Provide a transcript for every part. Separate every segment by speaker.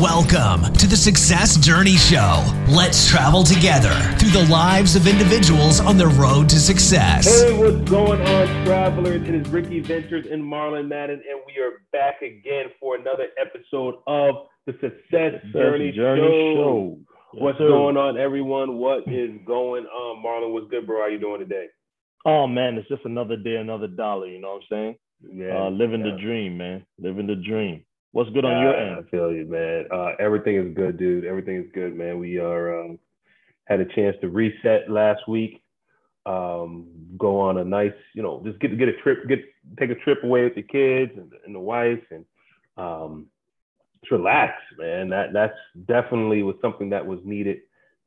Speaker 1: Welcome to the Success Journey Show. Let's travel together through the lives of individuals on the road to success.
Speaker 2: Hey, what's going on, travelers? It is Ricky Ventures and Marlon Madden, and we are back again for another episode of the Success, Journey,
Speaker 3: Journey
Speaker 2: Show.
Speaker 3: Show. Yes,
Speaker 2: what's
Speaker 3: sir.
Speaker 2: going on, everyone? What is going on, Marlon? What's good, bro? How are you doing today?
Speaker 3: Oh man, it's just another day, another dollar. You know what I'm saying?
Speaker 2: Yeah,
Speaker 3: uh, living
Speaker 2: yeah.
Speaker 3: the dream, man. Living the dream. What's good on your end?
Speaker 2: I feel you, man. Uh, everything is good, dude. Everything is good, man. We are um, had a chance to reset last week. Um, go on a nice, you know, just get get a trip, get take a trip away with the kids and, and the wife, and um, just relax, man. That that's definitely was something that was needed.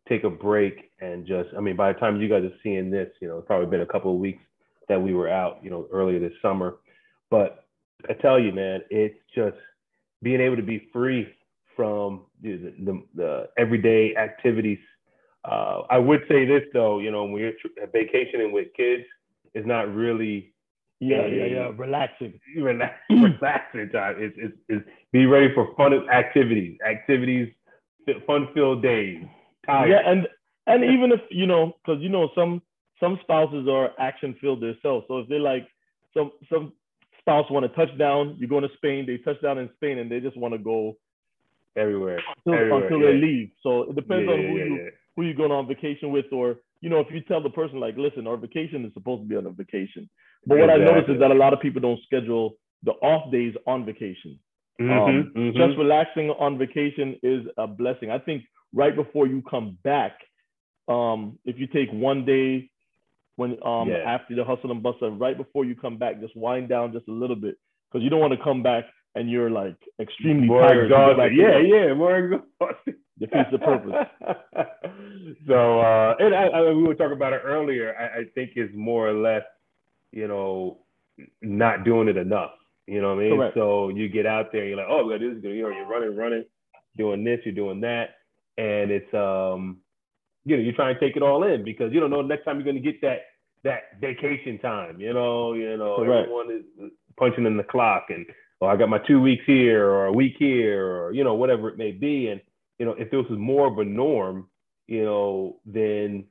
Speaker 2: Take a break and just, I mean, by the time you guys are seeing this, you know, it's probably been a couple of weeks that we were out, you know, earlier this summer. But I tell you, man, it's just being able to be free from the, the, the everyday activities. Uh, I would say this though, you know, when you're tr- vacationing with kids, it's not really
Speaker 3: Yeah, yeah, yeah. Relaxing.
Speaker 2: relax, relaxing time. It's, it's, it's be ready for fun activities, activities, fun-filled days. Tired.
Speaker 3: Yeah, and and even if you know, because you know some some spouses are action filled themselves. So if they like some some spouse want to touch down, you go to Spain, they touch down in Spain, and they just want to go
Speaker 2: everywhere.
Speaker 3: until,
Speaker 2: Everywhere,
Speaker 3: until
Speaker 2: yeah.
Speaker 3: they leave. So it depends
Speaker 2: Yeah,
Speaker 3: on who
Speaker 2: yeah,
Speaker 3: you who you going on vacation with, or you know, if you tell the person like, listen, our vacation is supposed to be on a vacation. But what I noticed is that a lot of people don't schedule the off days on vacation.
Speaker 2: Mhm,
Speaker 3: Um,
Speaker 2: mhm.
Speaker 3: Just relaxing on vacation is a blessing. I think right before you come back, um, if you take one day when um,
Speaker 2: Yeah.
Speaker 3: after the hustle and bustle, right before you come back, just wind down just a little bit because you don't want to come back and you're like extremely
Speaker 2: more
Speaker 3: tired.
Speaker 2: exhausted. Yeah,
Speaker 3: work.
Speaker 2: yeah, more exhausted.
Speaker 3: Defeats the purpose.
Speaker 2: so, uh, and I, I, we were talking about it earlier. I, I think it's more or less, you know, not doing it enough. You know what I mean?
Speaker 3: Correct.
Speaker 2: So you get out there, and you're like, oh, we got this. You know, you're running, running, doing this, you're doing that, and it's um, you know, you're trying to take it all in because you don't know next time you're going to get that that vacation time. You know, you know,
Speaker 3: Correct.
Speaker 2: everyone is punching in the clock and oh, I got my two weeks here or a week here or you know whatever it may be. And you know, if this was more of a norm, you know, then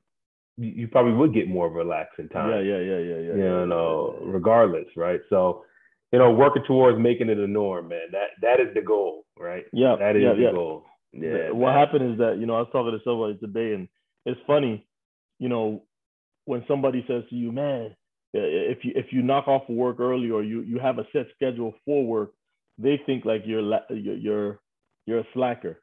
Speaker 2: you, probably would get more relaxing time.
Speaker 3: Yeah, yeah, yeah, yeah, yeah.
Speaker 2: You know, regardless, right? So, you know, working towards making it a norm, man. That that is the goal, right?
Speaker 3: Yeah,
Speaker 2: That is
Speaker 3: yeah,
Speaker 2: the
Speaker 3: yeah.
Speaker 2: goal. Yeah.
Speaker 3: What happened is that you know I was talking to somebody today, and it's funny, you know, when somebody says to you, "Man, if you if you knock off work early or you you have a set schedule for work," they think like you're you're you're, a slacker.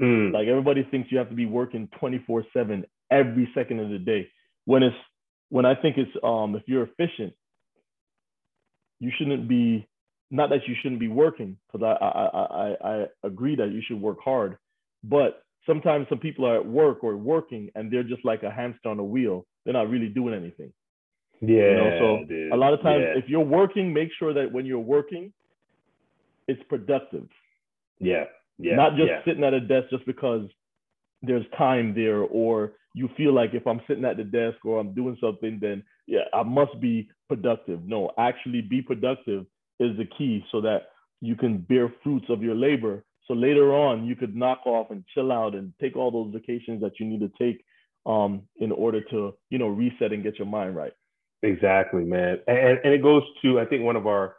Speaker 2: Mm.
Speaker 3: Like everybody thinks you have to be working 24 seven every second of the day. When it's when I think it's um if you're efficient, you shouldn't be not that you shouldn't be working because I, I I I I agree that you should work hard, but sometimes some people are at work or working and they're just like a hamster on a wheel. They're not really doing anything.
Speaker 2: yeah.
Speaker 3: You know, so
Speaker 2: dude.
Speaker 3: a lot of times
Speaker 2: Yeah.
Speaker 3: if you're working, make sure that when you're working, it's productive.
Speaker 2: yeah. Yeah.
Speaker 3: not just
Speaker 2: yeah.
Speaker 3: sitting at a desk just because there's time there or you feel like if I'm sitting at the desk or I'm doing something, then yeah, I must be productive. No, actually be productive is the key so that you can bear fruits of your labor. So later on, you could knock off and chill out and take all those vacations that you need to take um, in order to, you know, reset and get your mind right.
Speaker 2: Exactly, man. And, and it goes to, I think one of our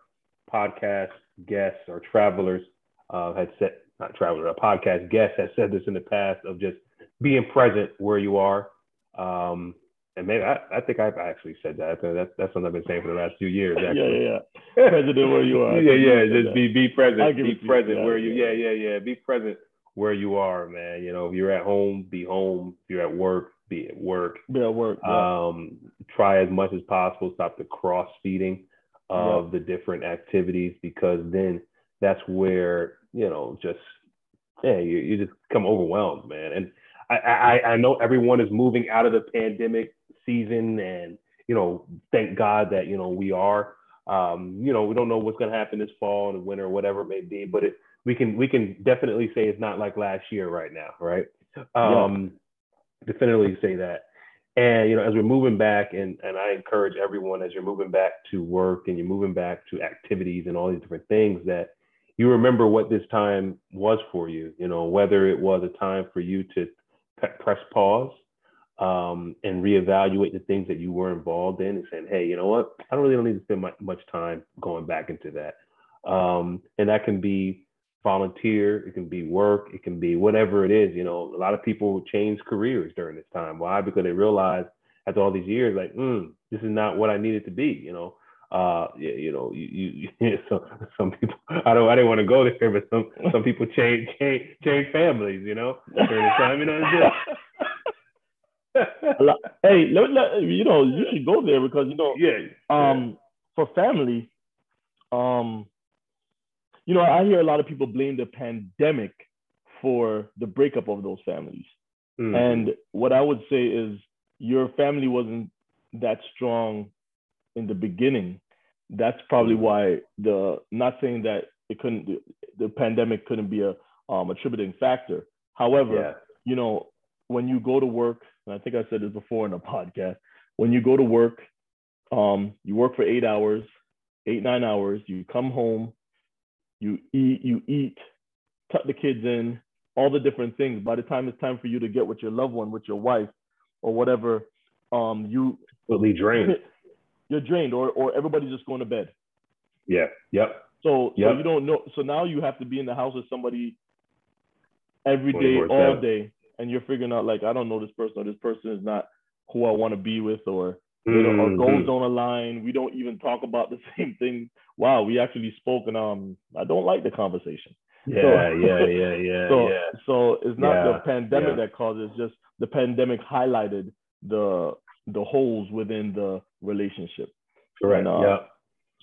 Speaker 2: podcast guests or travelers uh, had said, not traveler, a podcast guest has said this in the past of just being present where you are. Um, and maybe I, I think I've actually said that. That's, that's something I've been saying for the last few years.
Speaker 3: Yeah,
Speaker 2: Actually.
Speaker 3: yeah, yeah. President where you are.
Speaker 2: yeah, yeah. Just be be present. Be
Speaker 3: to you.
Speaker 2: present where you.
Speaker 3: yeah.
Speaker 2: Yeah, yeah, yeah. Be present where you are, man. You know, if you're at home, be home. If you're at work, be at work.
Speaker 3: that. Yeah, work. Yeah.
Speaker 2: um, try as much as possible stop the cross feeding of the different activities because then that's where you know just yeah you, you just come overwhelmed man and I, I i know everyone is moving out of the pandemic season and you know thank god that you know we are um, you know we don't know what's going to happen this fall and winter whatever it may be but it we can we can definitely say it's not like last year right now right um definitely say that and you know, as we're moving back, and and I encourage everyone as you're moving back to work and you're moving back to activities and all these different things that you remember what this time was for you. You know, whether it was a time for you to press pause um, and reevaluate the things that you were involved in and saying, hey, you know what? I don't really don't need to spend much, much time going back into that. Um, and that can be volunteer, it can be work, it can be whatever it is. You know, a lot of people change careers during this time. Why? Because they realize after all these years, like, mm, this is not what I needed to be. You know, uh, you, you know, you, you so some people. I don't. I didn't want to go there, but some some people change change change families. You know, during this time. You know,
Speaker 3: hey, let, let, you know, you should go there because you know,
Speaker 2: yeah,
Speaker 3: um, for family, um, you know, I hear a lot of people blame the pandemic for the breakup of those families. Mm-hmm. And what I would say is your family wasn't that strong in the beginning. That's probably mm-hmm. why the not saying that it couldn't the, the pandemic couldn't be a um, attributing factor. However, yeah. you know, when you go to work, and I think I said this before in a podcast, when you go to work, um, you work for eight hours, eight, nine hours, you come home, you eat, you eat, tuck the kids in, all the different things. By the time it's time for you to get with your loved one, with your wife, or whatever, um, you
Speaker 2: completely drained.
Speaker 3: You're drained, or or everybody's just going to bed.
Speaker 2: Yeah. Yep.
Speaker 3: So, yep. so you don't know. So now you have to be in the house with somebody every day, all day, and you're figuring out like I don't know this person, or this person is not who I want to be with, or mm-hmm. our goals don't align. We don't even talk about the same thing. Wow, we actually spoke, and um, I don't like the conversation.
Speaker 2: Yeah, so, yeah, yeah, yeah.
Speaker 3: So,
Speaker 2: yeah.
Speaker 3: so it's not yeah, the pandemic yeah. that caused it. It's just the pandemic highlighted the the holes within the relationship.
Speaker 2: Correct. And, uh, yeah.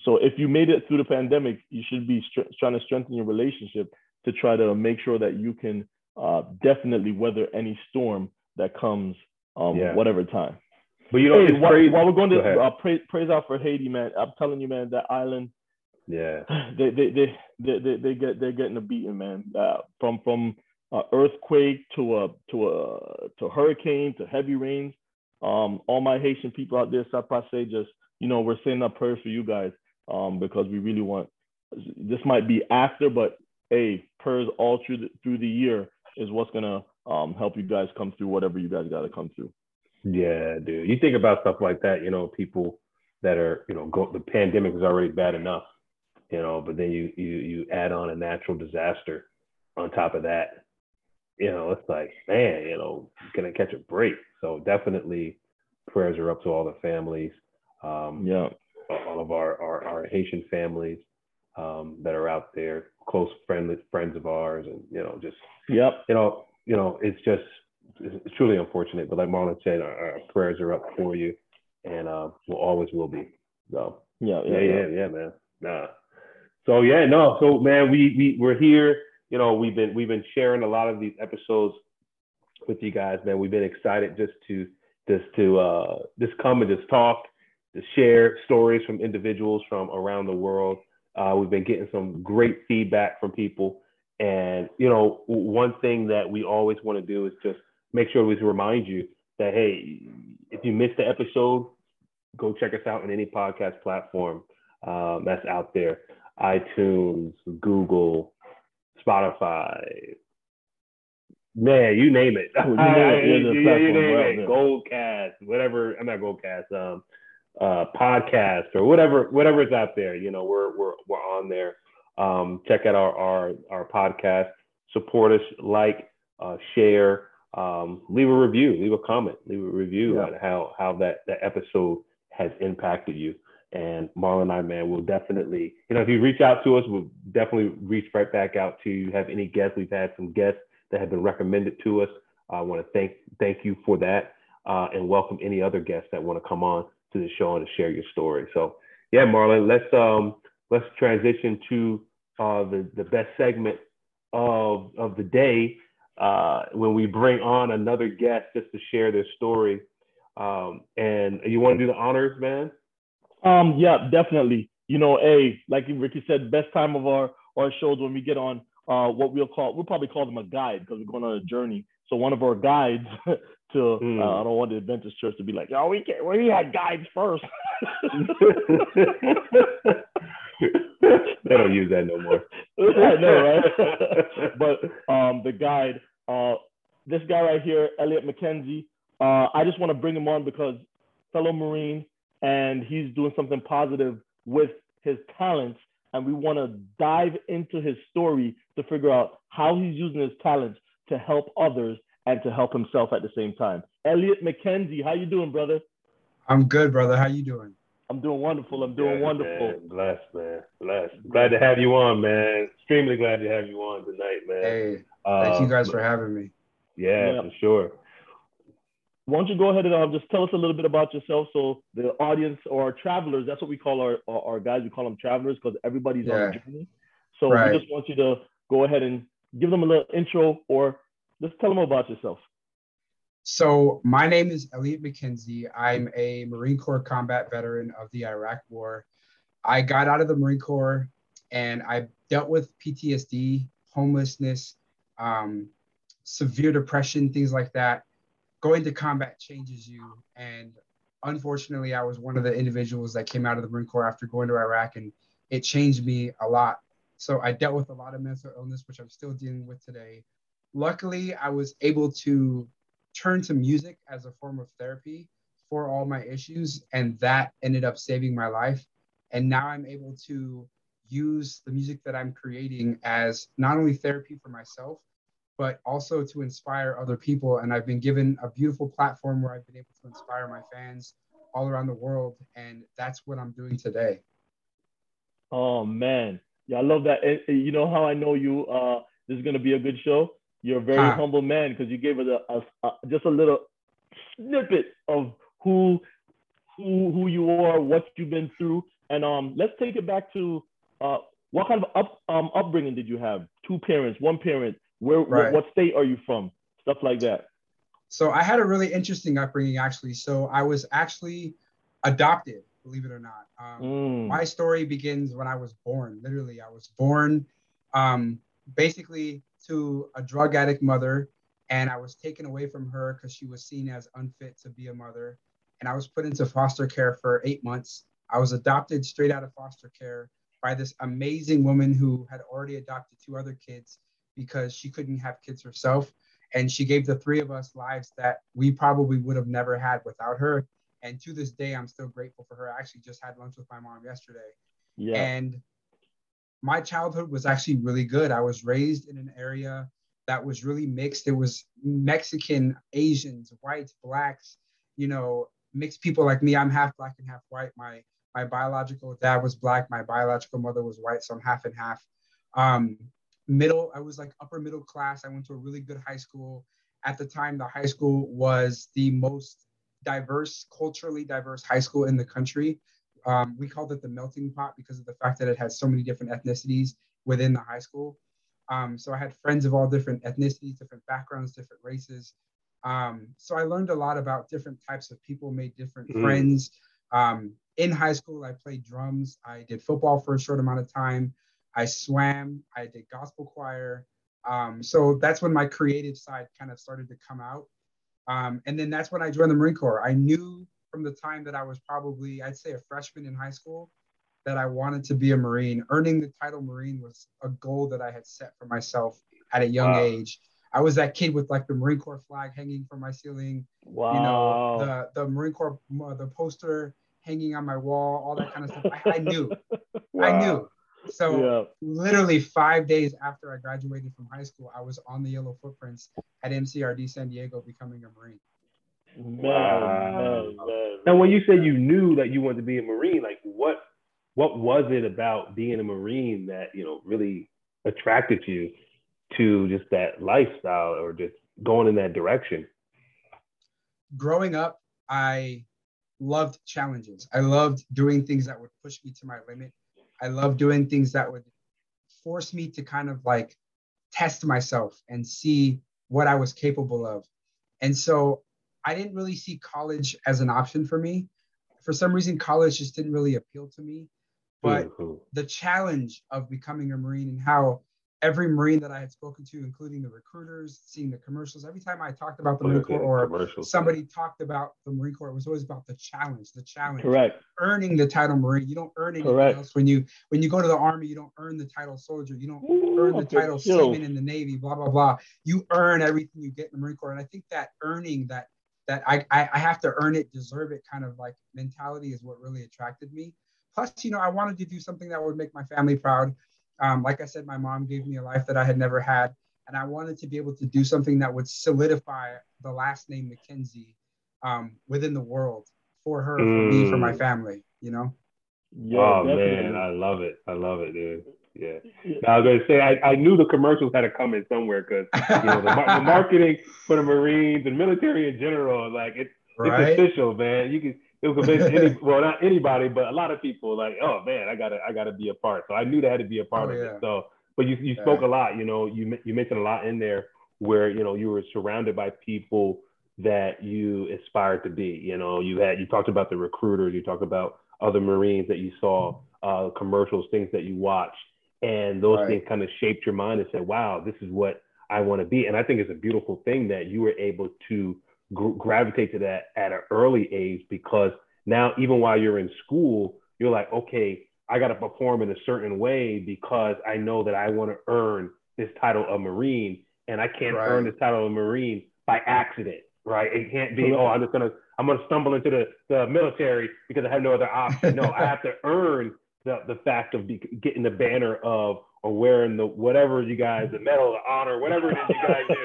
Speaker 3: So if you made it through the pandemic, you should be st- trying to strengthen your relationship to try to make sure that you can uh, definitely weather any storm that comes, um, yeah. whatever time.
Speaker 2: But you know,
Speaker 3: hey, while, while, we're going to Go uh, praise, praise out for Haiti, man, I'm telling you, man, that island.
Speaker 2: Yeah.
Speaker 3: They they they they they, they get they're getting a beating, man. Uh, from from uh, earthquake to a to a to hurricane to heavy rains. Um, all my Haitian people out there, say just you know, we're sending up prayers for you guys um, because we really want. This might be after, but hey, prayers all through the, through the year is what's gonna um, help you guys come through whatever you guys got to come through.
Speaker 2: Yeah, dude. You think about stuff like that, you know, people that are, you know, go, the pandemic is already bad enough, you know, but then you you you add on a natural disaster on top of that. You know, it's like, man, you know, gonna catch a break. So definitely prayers are up to all the families. Um,
Speaker 3: yeah.
Speaker 2: All of our, our, our Haitian families um, that are out there, close friends friends of ours, and you know, just
Speaker 3: yep.
Speaker 2: You know, you know, it's just it's truly unfortunate. But like Marlon said, our, our prayers are up for you, and uh, will always will be. So
Speaker 3: yeah,
Speaker 2: yeah, yeah, yeah, yeah, man. Nah. So yeah, no. So man, we we we're here. You know, we've been we've been sharing a lot of these episodes with you guys, man. We've been excited just to just to uh just come and just talk, to share stories from individuals from around the world. Uh, we've been getting some great feedback from people. And you know, one thing that we always want to do is just make sure we remind you that hey, if you missed the episode, go check us out on any podcast platform um, that's out there, iTunes, Google, Spotify, man, you name it. you name, yeah, you name it. Goldcast, whatever. I'm not Goldcast. Um, uh, podcast or whatever, whatever's out there. You know, we're we're we're on there. Um, check out our our our podcast. Support us, like, uh, share um, leave a review, leave a comment, leave a review yeah. on how how that that episode has impacted you. And Marlon and I, man, will definitely, you know, if you reach out to us, we'll definitely reach right back out to you. Have any guests? We've had some guests that have been recommended to us. I want to thank thank you for that, uh, and welcome any other guests that want to come on to the show and to share your story. So, yeah, Marlon, let's um let's transition to uh, the the best segment of of the day uh, when we bring on another guest just to share their story. Um, and you want to do the honors, man?
Speaker 3: Um, yeah, definitely. You know, a like Ricky said, best time of our our shows when we get on uh, what we'll call we'll probably call them a guide because we're going on a journey. So one of our guides to mm. uh, I don't want the Adventist Church to be like, oh, we can't, we had guides first.
Speaker 2: they don't use that no more.
Speaker 3: I know, right? but um, the guide, uh, this guy right here, Elliott McKenzie, uh, I just want to bring him on because fellow Marine, and he's doing something positive with his talents, and we want to dive into his story to figure out how he's using his talents to help others and to help himself at the same time. Elliott McKenzie, how you doing, brother?
Speaker 4: I'm good, brother. How you doing?
Speaker 3: I'm doing wonderful. I'm doing wonderful.
Speaker 2: Man. Blessed, man. Blessed. Glad to have you on, man. Extremely glad to have you on tonight, man.
Speaker 4: Hey, thank you uh, guys for having me.
Speaker 2: Yeah, yeah, for sure.
Speaker 3: Why don't you go ahead and um, just tell us a little bit about yourself so the audience or our travelers, that's what we call our, our, our guys, we call them travelers because everybody's yeah. on a journey. So right. we just want you to go ahead and give them a little intro or just tell them about yourself.
Speaker 4: So my name is Elliott McKenzie. I'm a Marine Corps combat veteran of the Iraq War. I got out of the Marine Corps and I dealt with PTSD, homelessness, um, severe depression, things like that. Going to combat changes you. And unfortunately, I was one of the individuals that came out of the Marine Corps after going to Iraq, and it changed me a lot. So I dealt with a lot of mental illness, which I'm still dealing with today. Luckily, I was able to turn to music as a form of therapy for all my issues, and that ended up saving my life. And now I'm able to use the music that I'm creating as not only therapy for myself, but also to inspire other people. And I've been given a beautiful platform where I've been able to inspire my fans all around the world. And that's what I'm doing today.
Speaker 3: Oh, man. Yeah, I love that. You know how I know you, uh, this is going to be a good show? You're a very huh. humble man because you gave us a, a, a, just a little snippet of who who who you are, what you've been through, and um, let's take it back to uh, what kind of up, um, upbringing did you have? Two parents, one parent. Where right. what, what state are you from? Stuff like that.
Speaker 4: So I had a really interesting upbringing actually. So I was actually adopted, believe it or not. Um, mm. My story begins when I was born. Literally, I was born. Um, basically, to a drug addict mother, and I was taken away from her because she was seen as unfit to be a mother. And I was put into foster care for eight months. I was adopted straight out of foster care by this amazing woman who had already adopted two other kids because she couldn't have kids herself. And she gave the three of us lives that we probably would have never had without her. And to this day, I'm still grateful for her. I actually just had lunch with my mom yesterday. Yeah. And my childhood was actually really good. I was raised in an area that was really mixed. It was Mexican, Asians, whites, blacks, you know, mixed people like me. I'm half black and half white. My my biological dad was black. My biological mother was white, so I'm half and half. Um, middle, I was like upper middle class. I went to a really good high school. At the time, the high school was the most diverse, culturally diverse high school in the country. Um, we called it the melting pot because of the fact that it had so many different ethnicities within the high school. Um, so I had friends of all different ethnicities, different backgrounds, different races. Um, so I learned a lot about different types of people, made different mm. friends. Um, in high school, I played drums. I did football for a short amount of time. I swam. I did gospel choir. Um, so that's when my creative side kind of started to come out. Um, and then that's when I joined the Marine Corps. I knew from the time that I was probably, I'd say, a freshman in high school that I wanted to be a Marine. Earning the title Marine was a goal that I had set for myself at a young wow. age. I was that kid with like the Marine Corps flag hanging from my ceiling. Wow. You know, the, the Marine Corps, the poster hanging on my wall, all that kind of stuff. I, I knew. wow. I knew. So yeah. literally five days after I graduated from high school, I was on the yellow footprints at MCRD San Diego becoming a Marine.
Speaker 2: Wow. Now, when you said you knew that you wanted to be a Marine, like what what was it about being a Marine that you know really attracted you to just that lifestyle or just going in that direction?
Speaker 4: Growing up, I loved challenges. I loved doing things that would push me to my limit. I loved doing things that would force me to kind of like test myself and see what I was capable of. And so I didn't really see college as an option for me. For some reason, college just didn't really appeal to me. But mm-hmm. the challenge of becoming a Marine and how every Marine that I had spoken to, including the recruiters, seeing the commercials, every time I talked about the Marine Corps or somebody talked about the Marine Corps, it was always about the challenge, the challenge.
Speaker 3: Correct.
Speaker 4: Earning the title Marine. You don't earn anything Correct. else. When you when you go to the Army, you don't earn the title soldier. You don't Ooh, earn the title seaman in the Navy, blah, blah, blah. You earn everything you get in the Marine Corps. And I think that earning that that I, I, I have to earn it, deserve it kind of like mentality is what really attracted me. Plus, you know, I wanted to do something that would make my family proud. Um, like I said, my mom gave me a life that I had never had, and I wanted to be able to do something that would solidify the last name McKenzie um, within the world for her, mm. for me, for my mm. family. You know.
Speaker 2: Yeah, oh definitely. man, I love it. I love it, dude. Yeah. Now, I was gonna say I, I knew the commercials had to come in somewhere because you know the, the, marketing for the Marines and military in general, like it's right? it's official, man. You can it was convince any well not anybody but a lot of people like oh man I gotta I gotta be a part so I knew that had to be a part oh, of yeah. it so but you you spoke yeah. a lot you know you you mentioned a lot in there where you know you were surrounded by people that you aspired to be you know you had you talked about the recruiters you talked about other Marines that you saw uh, commercials things that you watched and those right. things kind of shaped your mind and said wow this is what I want to be and I think it's a beautiful thing that you were able to gravitate to that at an early age because now even while you're in school you're like okay i got to perform in a certain way because i know that i want to earn this title of marine and i can't right. earn this title of marine by accident right it can't be oh i'm just gonna i'm gonna stumble into the, the military because i have no other option no i have to earn the, the fact of be, getting the banner of or wearing the whatever you guys, the medal of honor, whatever it is you guys do,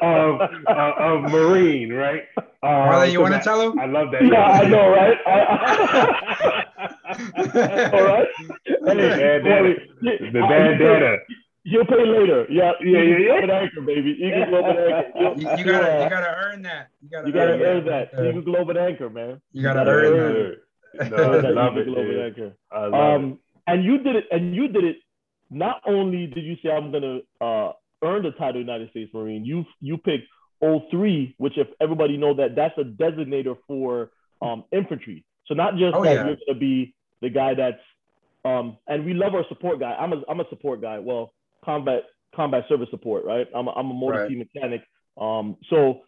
Speaker 2: of, uh, of Marine, right?
Speaker 4: Um, Marley, you want to tell him?
Speaker 2: I love that.
Speaker 3: Yeah, I know, right? All right.
Speaker 2: Hey, bandana. The bandana.
Speaker 3: You'll pay later. Yeah, yeah, yeah, yeah. Globe anchor, baby. Eagle Globe and Anchor.
Speaker 4: You, you, you gotta, you gotta earn that.
Speaker 3: You gotta, you gotta earn, earn that. that. Eagle Globe and Anchor, man.
Speaker 4: You gotta, you gotta earn, earn that.
Speaker 2: No, love it, Globe and Anchor. I love um, it.
Speaker 3: And you did it, and you did it not only did you say I'm gonna uh, earn the title United States Marine, you you picked 03, which if everybody know that that's a designator for um, infantry. So not just oh, that yeah. you're gonna be the guy that's um, and we love our support guy. I'm a I'm a support guy. Well, combat combat service support, right? I'm a, I'm a motor right. team mechanic. Um, so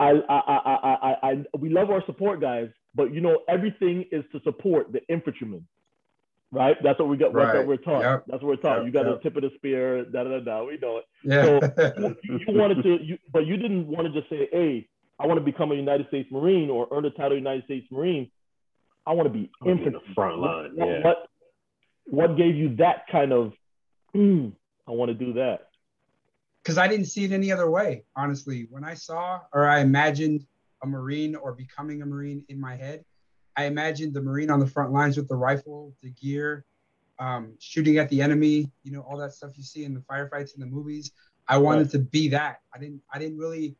Speaker 3: I, I I I I we love our support guys, but you know everything is to support the infantrymen right? That's what we got. Right. That's what we're taught. Yep. That's what we're taught. Yep. You got yep. the tip of the spear. Da da da. We know it. Yeah. So you, you, wanted to, you, but you didn't want to just say, "Hey, I want to become a United States Marine or earn the title United States Marine." I want to be infantry.
Speaker 2: the front line. What, yeah.
Speaker 3: What What gave you that kind of? Mm, I want to do that.
Speaker 4: Because I didn't see it any other way. Honestly, when I saw or I imagined a Marine or becoming a Marine in my head, I imagined the Marine on the front lines with the rifle, the gear, um, shooting at the enemy, you know, all that stuff you see in the firefights in the movies. I wanted right. to be that. I didn't I didn't really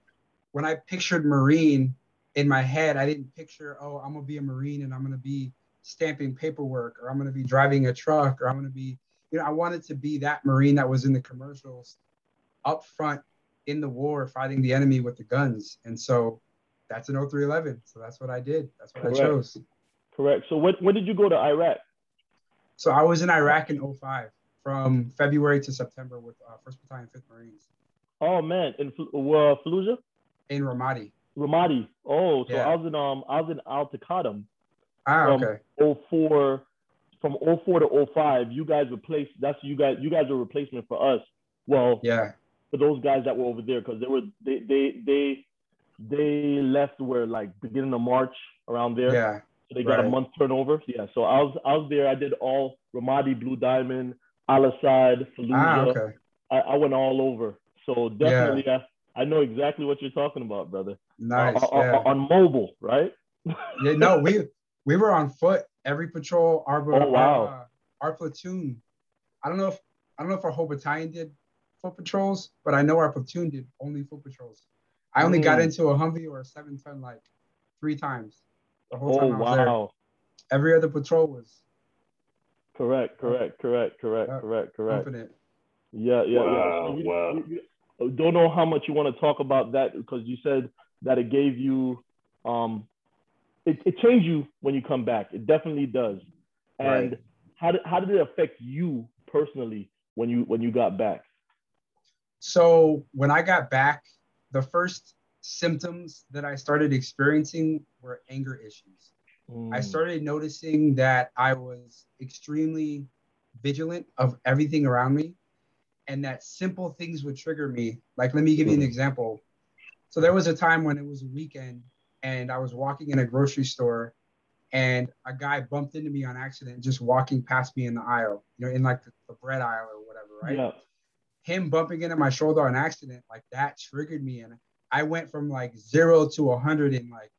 Speaker 4: when I pictured Marine in my head, I didn't picture, oh, I'm gonna be a Marine and I'm gonna be stamping paperwork or I'm gonna be driving a truck or I'm gonna be, you know, I wanted to be that Marine that was in the commercials up front in the war fighting the enemy with the guns. And so that's an 0311. So that's what I did. That's what Correct. I chose.
Speaker 3: Correct. So when, when did you go to Iraq?
Speaker 4: So I was in Iraq in 05 from February to September with uh, 1st Battalion, 5th Marines.
Speaker 3: Oh man, in uh, Fallujah?
Speaker 4: In Ramadi.
Speaker 3: Ramadi. Oh, so yeah. I was in um I was in Al Taqaddum.
Speaker 4: Ah, okay.
Speaker 3: 04 from 04 to 05, you guys replaced that's you guys you guys were replacement for us. Well,
Speaker 4: yeah.
Speaker 3: For those guys that were over there because they were they they they they left where like beginning of March around there.
Speaker 4: Yeah.
Speaker 3: So they got right. a month turnover. Yeah. So I was I was there. I did all Ramadi, Blue Diamond, Al Asad, Fallujah. Ah, okay. I, I went all over. So definitely, yeah. I, I know exactly what you're talking about, brother.
Speaker 4: Nice.
Speaker 3: Uh, yeah. on, on mobile, right?
Speaker 4: yeah. No, we we were on foot every patrol. Our
Speaker 3: oh, wow.
Speaker 4: Uh, our platoon. I don't know if I don't know if our whole battalion did foot patrols, but I know our platoon did only foot patrols. I only mm. got into a Humvee or a seven ton like three times
Speaker 3: the whole time oh, I was wow.
Speaker 4: there. Every other patrol was.
Speaker 3: Correct, correct, correct, correct, yeah, correct, correct. Confident. Yeah, yeah, wow, yeah. wow. You, don't know how much you want to talk about that because you said that it gave you, um, it, it changed you when you come back. It definitely does. And right. how did how did it affect you personally when you when you got back?
Speaker 4: So when I got back, the first symptoms that I started experiencing were anger issues. Mm. I started noticing that I was extremely vigilant of everything around me and that simple things would trigger me. Like, let me give you an example. So there was a time when it was a weekend and I was walking in a grocery store and a guy bumped into me on accident just walking past me in the aisle, you know, in like the, the bread aisle or whatever, right? Yeah. Him bumping into my shoulder on accident, like that triggered me. And I went from like zero to a hundred in like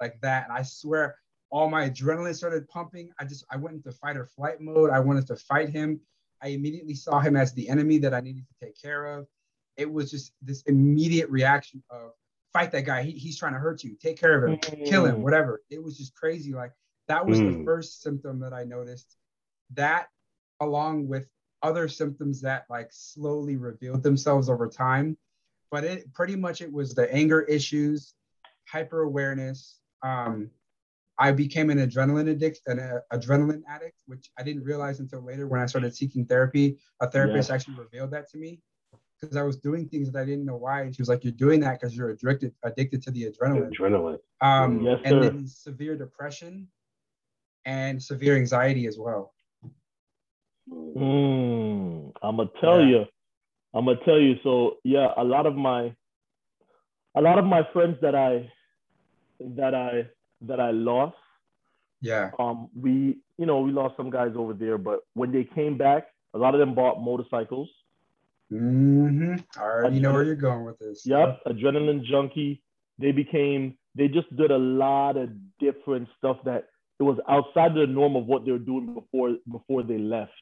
Speaker 4: like that. And I swear all my adrenaline started pumping. I just I went into fight or flight mode. I wanted to fight him. I immediately saw him as the enemy that I needed to take care of. It was just this immediate reaction of fight that guy. He, he's trying to hurt you. Take care of him. Mm. Kill him. Whatever. It was just crazy. Like that was mm. the first symptom that I noticed. That along with other symptoms that like slowly revealed themselves over time. But it pretty much it was the anger issues, hyper awareness. Um, I became an adrenaline addict, an uh, adrenaline addict, which I didn't realize until later when I started seeking therapy. A therapist yeah. actually revealed that to me because I was doing things that I didn't know why. And she was like, "You're doing that because you're addicted addicted to the adrenaline."
Speaker 2: Adrenaline.
Speaker 4: Um, yes, and then severe depression and severe anxiety as well.
Speaker 3: Mm, I'm gonna tell yeah. you, I'm gonna tell you. So yeah, a lot of my, a lot of my friends that I, that I that I lost.
Speaker 4: Yeah.
Speaker 3: Um, we you know we lost some guys over there, but when they came back, a lot of them bought motorcycles.
Speaker 4: Mm-hmm. I already know where you're going with this.
Speaker 3: Yep, adrenaline junkie. They became. They just did a lot of different stuff that it was outside the norm of what they were doing before before they left.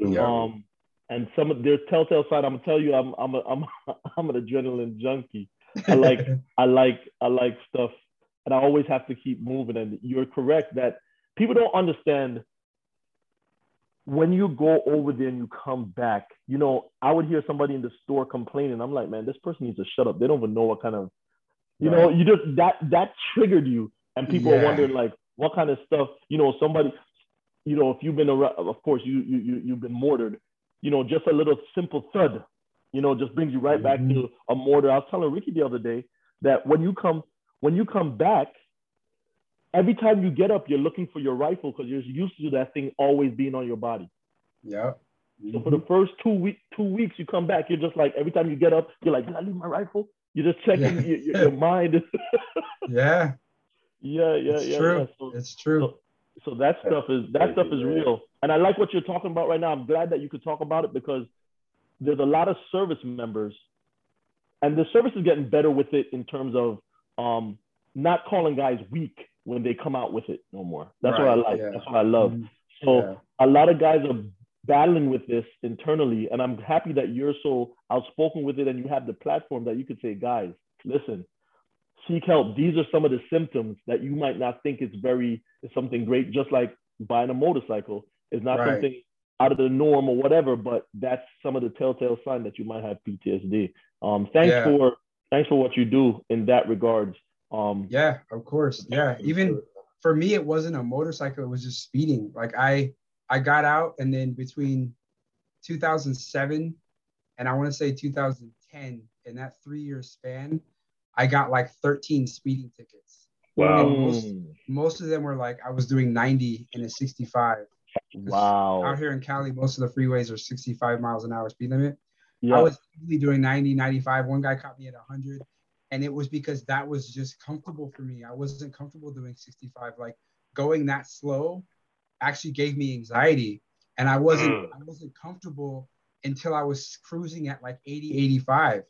Speaker 3: Yeah. Um, and some of their telltale sign. I'm gonna tell you, I'm I'm a, I'm I'm an adrenaline junkie. I like I like I like stuff, and I always have to keep moving. And you're correct that people don't understand when you go over there and you come back, you know, I would hear somebody in the store complaining. I'm like, man, this person needs to shut up. They don't even know what kind of, you right. know, you just that that triggered you, and people yeah. are wondering like, what kind of stuff, you know, somebody, you know, if you've been around, of course, you you, you you've been mortared, you know, just a little simple thud, you know, just brings you right mm-hmm. back to a mortar. I was telling Ricky the other day that when you come when you come back, every time you get up, you're looking for your rifle because you're used to that thing always being on your body.
Speaker 4: Yeah.
Speaker 3: Mm-hmm. So for the mm-hmm. first two week two weeks, you come back, you're just like every time you get up, you're like, did I leave my rifle? You're just checking yeah. your, your, mind.
Speaker 4: yeah.
Speaker 3: Yeah, yeah,
Speaker 4: it's
Speaker 3: yeah.
Speaker 4: True.
Speaker 3: Yeah.
Speaker 4: So, it's true.
Speaker 3: So, so that stuff is that stuff is real, and I like what you're talking about right now. I'm glad that you could talk about it because there's a lot of service members, and the service is getting better with it in terms of um, not calling guys weak when they come out with it no more. That's right, what I like. Yeah. That's what I love. Mm-hmm. So yeah. a lot of guys are battling with this internally, and I'm happy that you're so outspoken with it and you have the platform that you could say, guys, listen, seek help. These are some of the symptoms that you might not think is very is something great, just like buying a motorcycle is not right. something out of the norm or whatever, but that's some of the telltale sign that you might have PTSD. Um, thanks yeah. for thanks for what you do in that regards. Um,
Speaker 4: yeah, of course. Yeah, even for me, it wasn't a motorcycle; it was just speeding. Like I, I got out, and then between 2007 and I want to say 2010, in that three-year span, I got like 13 speeding tickets.
Speaker 3: Wow.
Speaker 4: Most, most, of them were like I was doing 90 in a 65.
Speaker 3: Wow.
Speaker 4: Out here in Cali, most of the freeways are 65 miles an hour speed limit. Yeah. I was doing 90, 95. One guy caught me at 100 and it was because that was just comfortable for me. I wasn't comfortable doing 65. Like going that slow actually gave me anxiety, and I wasn't mm. I wasn't comfortable until I was cruising at like 80, 85,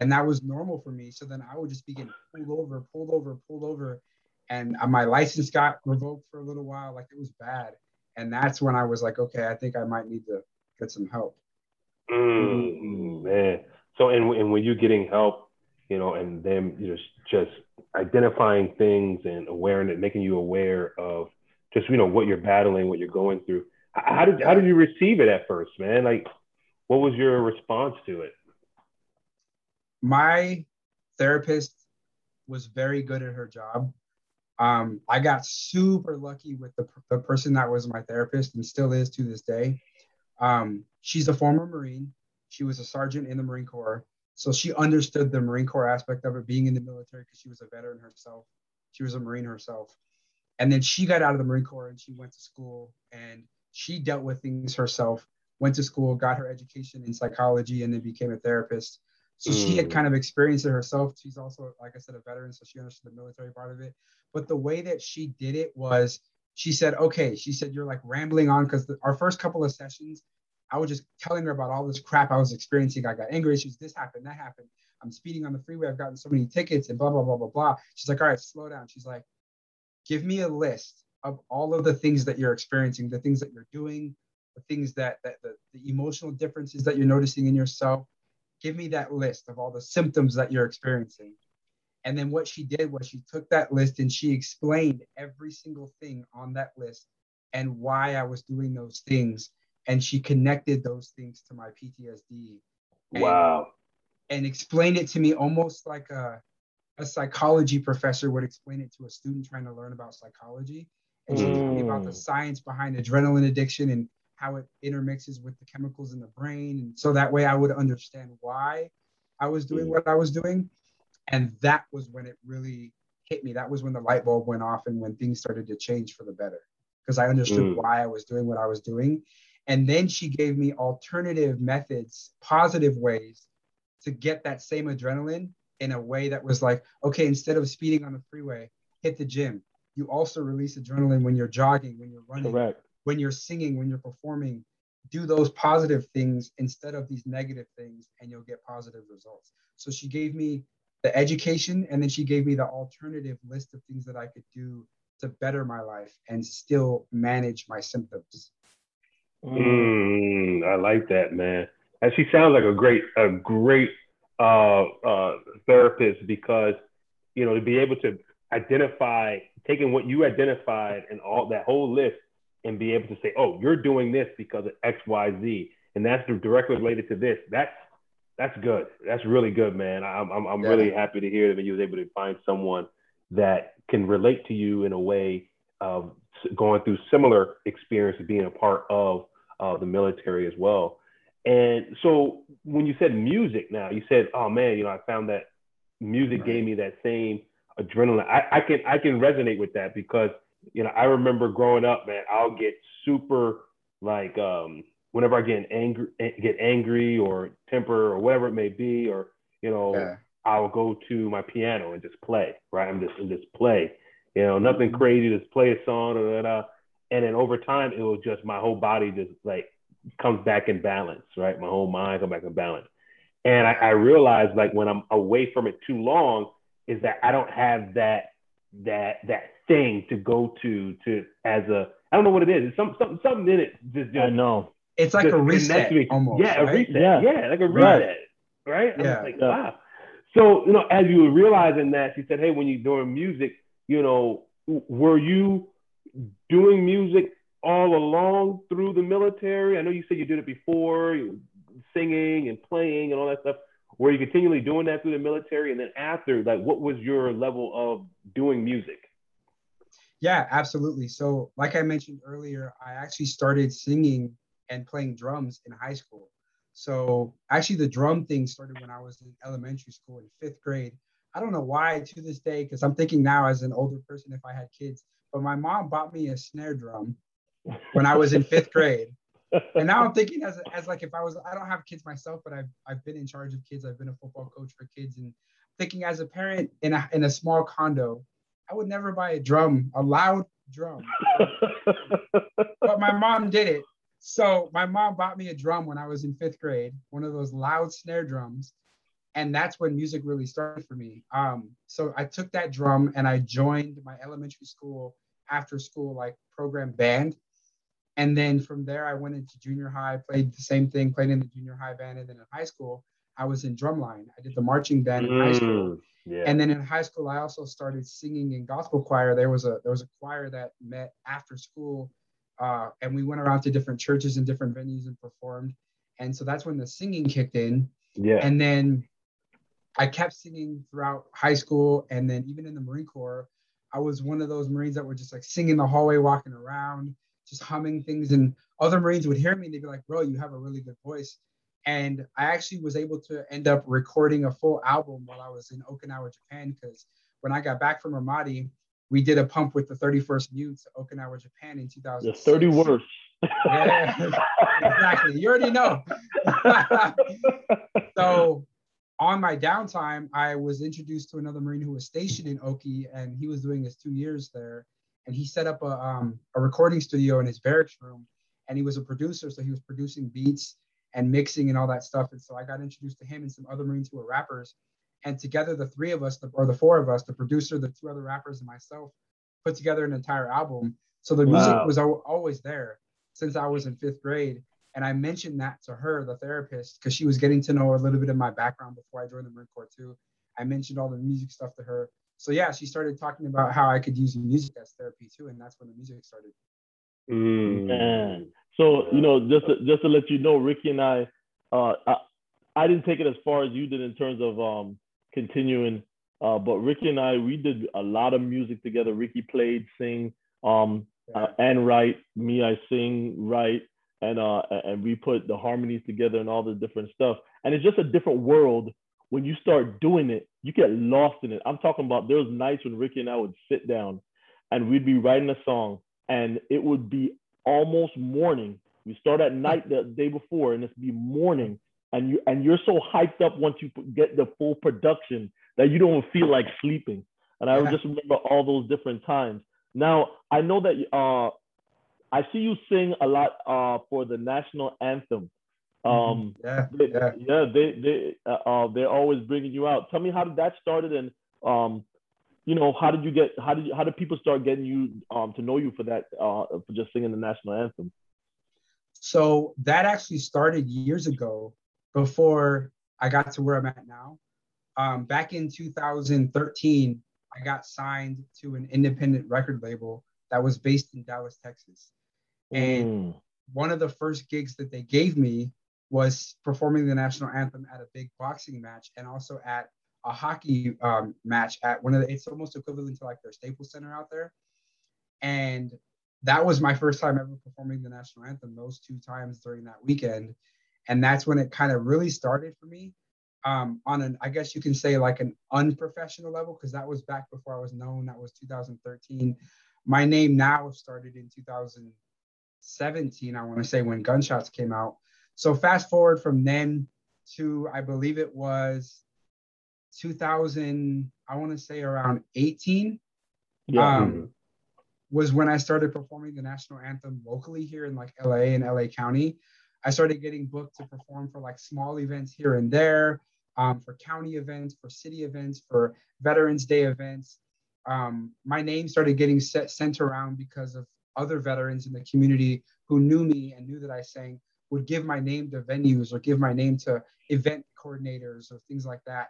Speaker 4: and that was normal for me. So then I would just be getting pulled over, pulled over, pulled over, and my license got revoked for a little while. Like it was bad, and that's when I was like, okay, I think I might need to get some help.
Speaker 2: Mm, man. So and, and when you're getting help, you know, and them you just identifying things and awareness, making you aware of just you know what you're battling, what you're going through. How did how did you receive it at first, man? Like, what was your response to it?
Speaker 4: My therapist was very good at her job. Um, I got super lucky with the, the person that was my therapist and still is to this day. Um, she's a former Marine She was a sergeant in the Marine Corps. So she understood the Marine Corps aspect of it, being in the military because she was a veteran herself. She was a Marine herself. And then she got out of the Marine Corps and she went to school and she dealt with things herself, went to school, got her education in psychology, and then became a therapist. So mm. she had mm. kind of experienced it herself. She's also, like I said, a veteran, so she understood the military part of it. But the way that she did it was she said, okay, she said, you're like rambling on because our first couple of sessions, I was just telling her about all this crap I was experiencing. I got anger issues, this happened, that happened. I'm speeding on the freeway. I've gotten so many tickets and blah, blah, blah, blah, blah. She's like, all right, slow down. She's like, give me a list of all of the things that you're experiencing, the things that you're doing, the things that, that the, the emotional differences that you're noticing in yourself. Give me that list of all the symptoms that you're experiencing. And then what she did was she took that list and she explained every single thing on that list and why I was doing those things. And she connected those things to my PTSD.
Speaker 2: And, wow.
Speaker 4: And explained it to me almost like a, a psychology professor would explain it to a student trying to learn about psychology. And she mm. told me about the mm. science behind adrenaline addiction and how it intermixes with the chemicals in the brain. And so that way I would understand why I was doing mm. what I was doing. And that was when it really hit me. That was when the light bulb went off and when things started to change for the better because I understood mm. why I was doing what I was doing. And then she gave me alternative methods, positive ways to get that same adrenaline in a way that was like, okay, instead of speeding on the freeway, hit the gym. You also release adrenaline when you're jogging, when you're running, Correct. When you're singing, when you're performing. Do those positive things instead of these negative things, and you'll get positive results. So she gave me the education and then she gave me the alternative list of things that I could do to better my life and still manage my symptoms.
Speaker 2: Mm, I like that, man. And she sounds like a great, a great uh, uh, therapist because you know to be able to identify, taking what you identified and all that whole list, and be able to say, "Oh, you're doing this because of X, Y, Z, and that's directly related to this. That's that's good. That's really good, man. I'm I'm, I'm yeah. really happy to hear that you was able to find someone that can relate to you in a way of going through similar experience of being a part of uh, the military as well. And so when you said music now, you said, oh man, you know, I found that music right. gave me that same adrenaline. I, I can I can resonate with that because you know I remember growing up, man. I'll get super like um whenever I get angry, get angry or temper or whatever it may be, or you know, yeah. I'll go to my piano and just play. Right, I'm just and just play. You know, nothing mm-hmm. crazy. Just play a song, or da, and then over time, it will just my whole body just like comes back in balance. Right, my whole mind come back in balance. And I, I realized like when I'm away from it too long, is that I don't have that that that thing to go to to as a I don't know what it is. It's some something something in it just, just
Speaker 3: I know
Speaker 4: it's like a reset almost.
Speaker 2: Yeah,
Speaker 4: right?
Speaker 2: a reset. Yeah. yeah, like a reset. Right? right? Yeah. Like, wow. So, you know, as you were realizing that, she said, Hey, when you're doing music, you know, were you doing music all along through the military? I know you said you did it before, you singing and playing and all that stuff. Were you continually doing that through the military? And then after, like, what was your level of doing music?
Speaker 4: Yeah, absolutely. So, like I mentioned earlier, I actually started singing and playing drums in high school. So actually, the drum thing started when I was in elementary school in fifth grade. I don't know why to this day, because I'm thinking now as an older person, if I had kids, but my mom bought me a snare drum when I was in fifth grade. And now I'm thinking as, as like if I was, I don't have kids myself, but I've, I've been in charge of kids. I've been a football coach for kids and thinking as a parent in a, in a small condo, I would never buy a drum, a loud drum. but my mom did it. So my mom bought me a drum when I was in fifth grade, one of those loud snare drums. And that's when music really started for me. Um, so I took that drum and I joined my elementary school after school like program band. And then from there, I went into junior high, played the same thing, played in the junior high band. And then in high school, I was in drumline. I did the marching band in mm, high school. Yeah. And then in high school, I also started singing in gospel choir. There was a there was a choir that met after school uh, and we went around to different churches and different venues and performed. And so that's when the singing kicked in.
Speaker 2: Yeah.
Speaker 4: And then I kept singing throughout high school, and then even in the Marine Corps, I was one of those Marines that were just like singing the hallway, walking around, just humming things. And other Marines would hear me and they'd be like, "Bro, you have a really good voice." And I actually was able to end up recording a full album while I was in Okinawa, Japan, because when I got back from Ramadi, we did a pump with the 31st MEUs, Okinawa, Japan in 2000.
Speaker 3: The 30 worst.
Speaker 4: yeah, exactly. You already know. so on my downtime, I was introduced to another Marine who was stationed in Oki and he was doing his two years there. And he set up a, um, a recording studio in his barracks room and he was a producer. So he was producing beats and mixing and all that stuff. And so I got introduced to him and some other Marines who were rappers. And together, the three of us, the, or the four of us, the producer, the two other rappers, and myself, put together an entire album. So the music wow. was always there since I was in fifth grade. And I mentioned that to her, the therapist, because she was getting to know a little bit of my background before I joined the Marine Corps too. I mentioned all the music stuff to her. So yeah, she started talking about how I could use music as therapy too, and that's when the music started.
Speaker 3: Mm. Man. So you know, just to, just to let you know, Ricky and I, uh, I, I didn't take it as far as you did in terms of um, continuing, uh, but Ricky and I, we did a lot of music together. Ricky played, sing, um, uh, and write. Me, I sing, write, and uh, and we put the harmonies together and all the different stuff. And it's just a different world when you start doing it. You get lost in it. I'm talking about there was nights when Ricky and I would sit down, and we'd be writing a song, and it would be almost morning. We start at night the day before, and it's be morning, and you and you're so hyped up once you get the full production that you don't feel like sleeping. And I just remember all those different times. Now I know that uh, I see you sing a lot uh, for the national anthem. Um,
Speaker 4: mm-hmm. yeah,
Speaker 3: they, yeah, yeah, They they uh, uh, they're always bringing you out. Tell me how did that started, and um, you know, how did you get? How did you, how did people start getting you um, to know you for that uh, for just singing the national anthem?
Speaker 4: So that actually started years ago, before I got to where I'm at now. Um, back in 2013, I got signed to an independent record label that was based in Dallas, Texas. And mm. one of the first gigs that they gave me was performing the national anthem at a big boxing match and also at a hockey um, match at one of the, it's almost equivalent to like their Staples Center out there. And that was my first time ever performing the national anthem those two times during that weekend. And that's when it kind of really started for me um, on an, I guess you can say like an unprofessional level, because that was back before I was known. That was 2013. My name now started in 2017, I want to say, when Gunshots came out. So fast forward from then to, I believe it was 2000, I want to say around 18. Yeah. Um, was when I started performing the national anthem locally here in like LA and LA County. I started getting booked to perform for like small events here and there, um, for county events, for city events, for Veterans Day events. Um, my name started getting set, sent around because of other veterans in the community who knew me and knew that I sang would give my name to venues or give my name to event coordinators or things like that.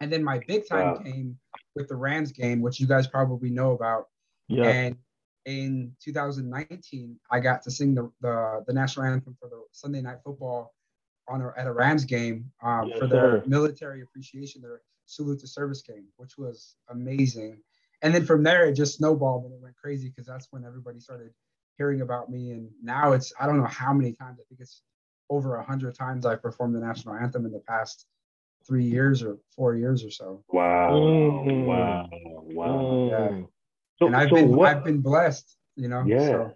Speaker 4: And then my big time wow. came with the Rams game, which you guys probably know about. Yeah. And in 2019, I got to sing the, the, the national anthem for the Sunday night football on a, at a Rams game um, yes, for their sir. military appreciation, their salute to service game, which was amazing. And then from there, it just snowballed and it went crazy because that's when everybody started hearing about me. And now it's, I don't know how many times, I think it's over a hundred times I've performed the national anthem in the past three years or four years or so.
Speaker 2: Wow. Mm. Wow. Wow.
Speaker 4: Yeah. So, and I've so been what, I've been blessed, you know.
Speaker 2: Yeah. So.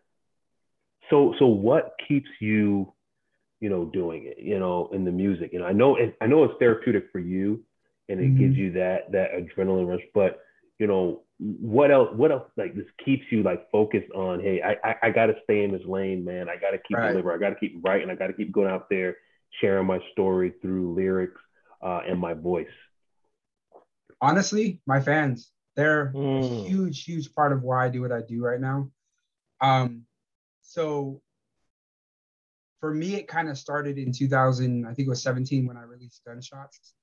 Speaker 2: so so what keeps you, you know, doing it, you know, in the music? And I know it, I know it's therapeutic for you and it mm-hmm. gives you that that adrenaline rush, but you know, what else what else like this keeps you like focused on, hey, I I, I gotta stay in this lane, man. I gotta keep right. delivering, I gotta keep writing, I gotta keep going out there, sharing my story through lyrics uh, and my voice?
Speaker 4: Honestly, my fans. They're mm. a huge, huge part of why I do what I do right now. Um, so for me, it kind of started in 2000, I think it was 17 when I released Gunshots.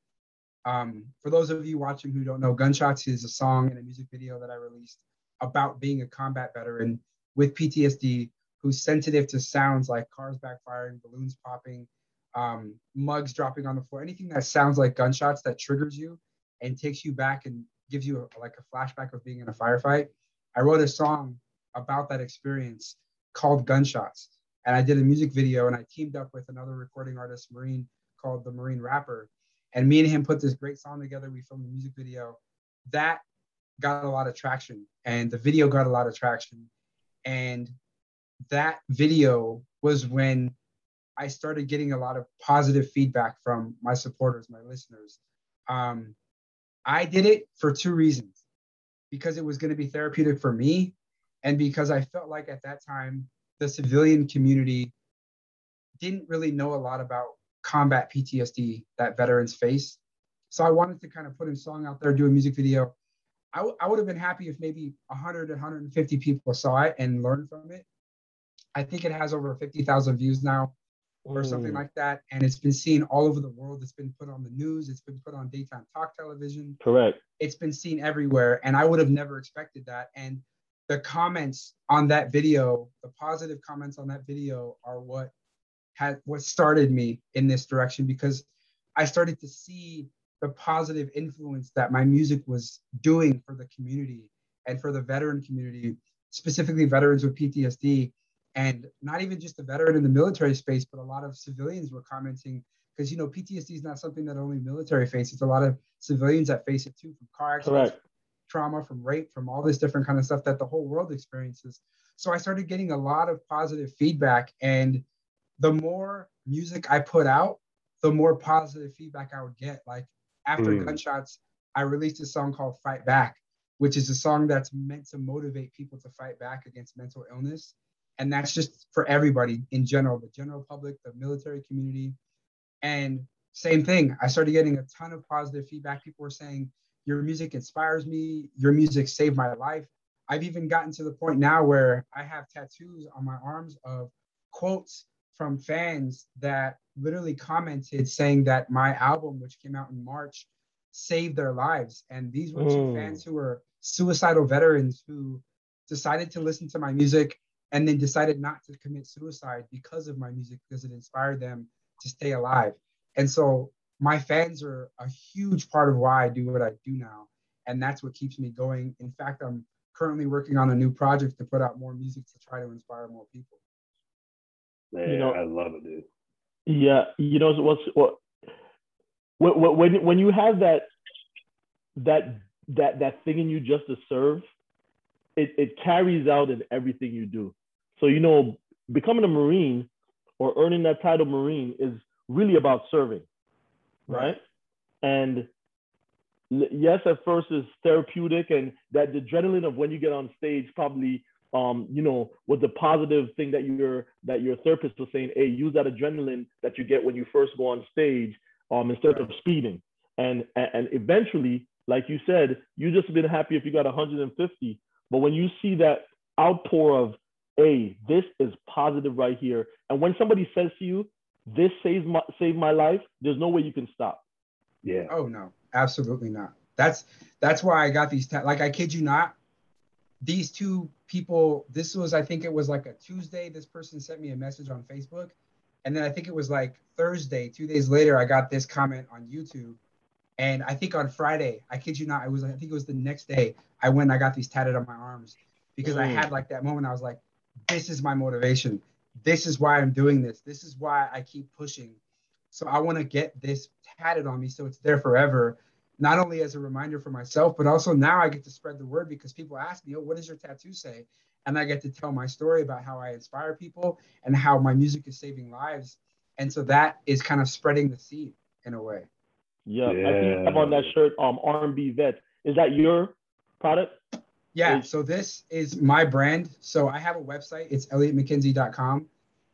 Speaker 4: Um, for those of you watching who don't know, Gunshots is a song and a music video that I released about being a combat veteran with PTSD who's sensitive to sounds like cars backfiring, balloons popping, um, mugs dropping on the floor, anything that sounds like gunshots that triggers you and takes you back and gives you a, like a flashback of being in a firefight. I wrote a song about that experience called Gunshots. and I did a music video and I teamed up with another recording artist, Marine, called the Marine Rapper. And me and him put this great song together. We filmed a music video. That got a lot of traction and the video got a lot of traction. And that video was when I started getting a lot of positive feedback from my supporters, my listeners. Um, I did it for two reasons because it was going to be therapeutic for me, and because I felt like at that time the civilian community didn't really know a lot about combat PTSD that veterans face. So I wanted to kind of put a song out there, do a music video. I, w- I would have been happy if maybe 100 150 people saw it and learned from it. I think it has over 50,000 views now or something like that. And it's been seen all over the world. It's been put on the news. It's been put on daytime talk television.
Speaker 3: Correct.
Speaker 4: It's been seen everywhere. And I would have never expected that. And the comments on that video, the positive comments on that video are what had what started me in this direction because I started to see the positive influence that my music was doing for the community and for the veteran community, specifically veterans with PTSD and not even just the veteran in the military space, but a lot of civilians were commenting because you know PTSD is not something that only military face. It's a lot of civilians that face it too, from car accidents, Correct. trauma, from rape, from all this different kind of stuff that the whole world experiences. So I started getting a lot of positive feedback, and the more music I put out, the more positive feedback I would get. Like after mm. gunshots, I released a song called "Fight Back," which is a song that's meant to motivate people to fight back against mental illness. And that's just for everybody in general the general public the military community. And same thing i started getting a ton of positive feedback. People were saying your music inspires me. Your music saved my life. I've even gotten to the point now where i have tattoos on my arms of quotes from fans that literally commented saying that my album which came out in march saved their lives and these were mm. two fans who were suicidal veterans who decided to listen to my music and then decided not to commit suicide because of my music because it inspired them to stay alive. And so my fans are a huge part of why I do what I do now. And that's what keeps me going. In fact, I'm currently working on a new project to put out more music to try to inspire more people.
Speaker 2: Man, you know, I love it, dude.
Speaker 3: Yeah, you know what's what when when when you have that that that that thing in you just to serve, it, it carries out in everything you do. So, you know, becoming a Marine or earning that title Marine is really about serving, right? And yes, at first it's therapeutic, and that adrenaline of when you get on stage probably, um, you know, was the positive thing that your that your therapist was saying. Hey, use that adrenaline that you get when you first go on stage, um, instead right. of speeding. And and eventually, like you said, you just been happy if you got 150. But when you see that outpour of hey, this is positive right here. And when somebody says to you, this saves my saved my life, there's no way you can stop.
Speaker 2: Yeah.
Speaker 4: Oh no, absolutely not. That's that's why I got these. Ta- like I kid you not, these two people. This was I think it was like a Tuesday. This person sent me a message on Facebook, and then I think it was like Thursday. Two days later, I got this comment on YouTube, and I think on Friday, I kid you not, I was I think it was the next day. I went. I got these tatted on my arms because mm. I had like that moment. I was like, this is my motivation. This is why I'm doing this. This is why I keep pushing. So I want to get this tatted on me so it's there forever, not only as a reminder for myself, but also now I get to spread the word because people ask me, oh, what does your tattoo say? And I get to tell my story about how I inspire people and how my music is saving lives. And so that is kind of spreading the seed in a way.
Speaker 3: Yeah, yeah. I think you have on that shirt, um, R&B vet. Is that your product?
Speaker 4: Yeah, so this is my brand. So I have a website. It's elliottmckenzie.com.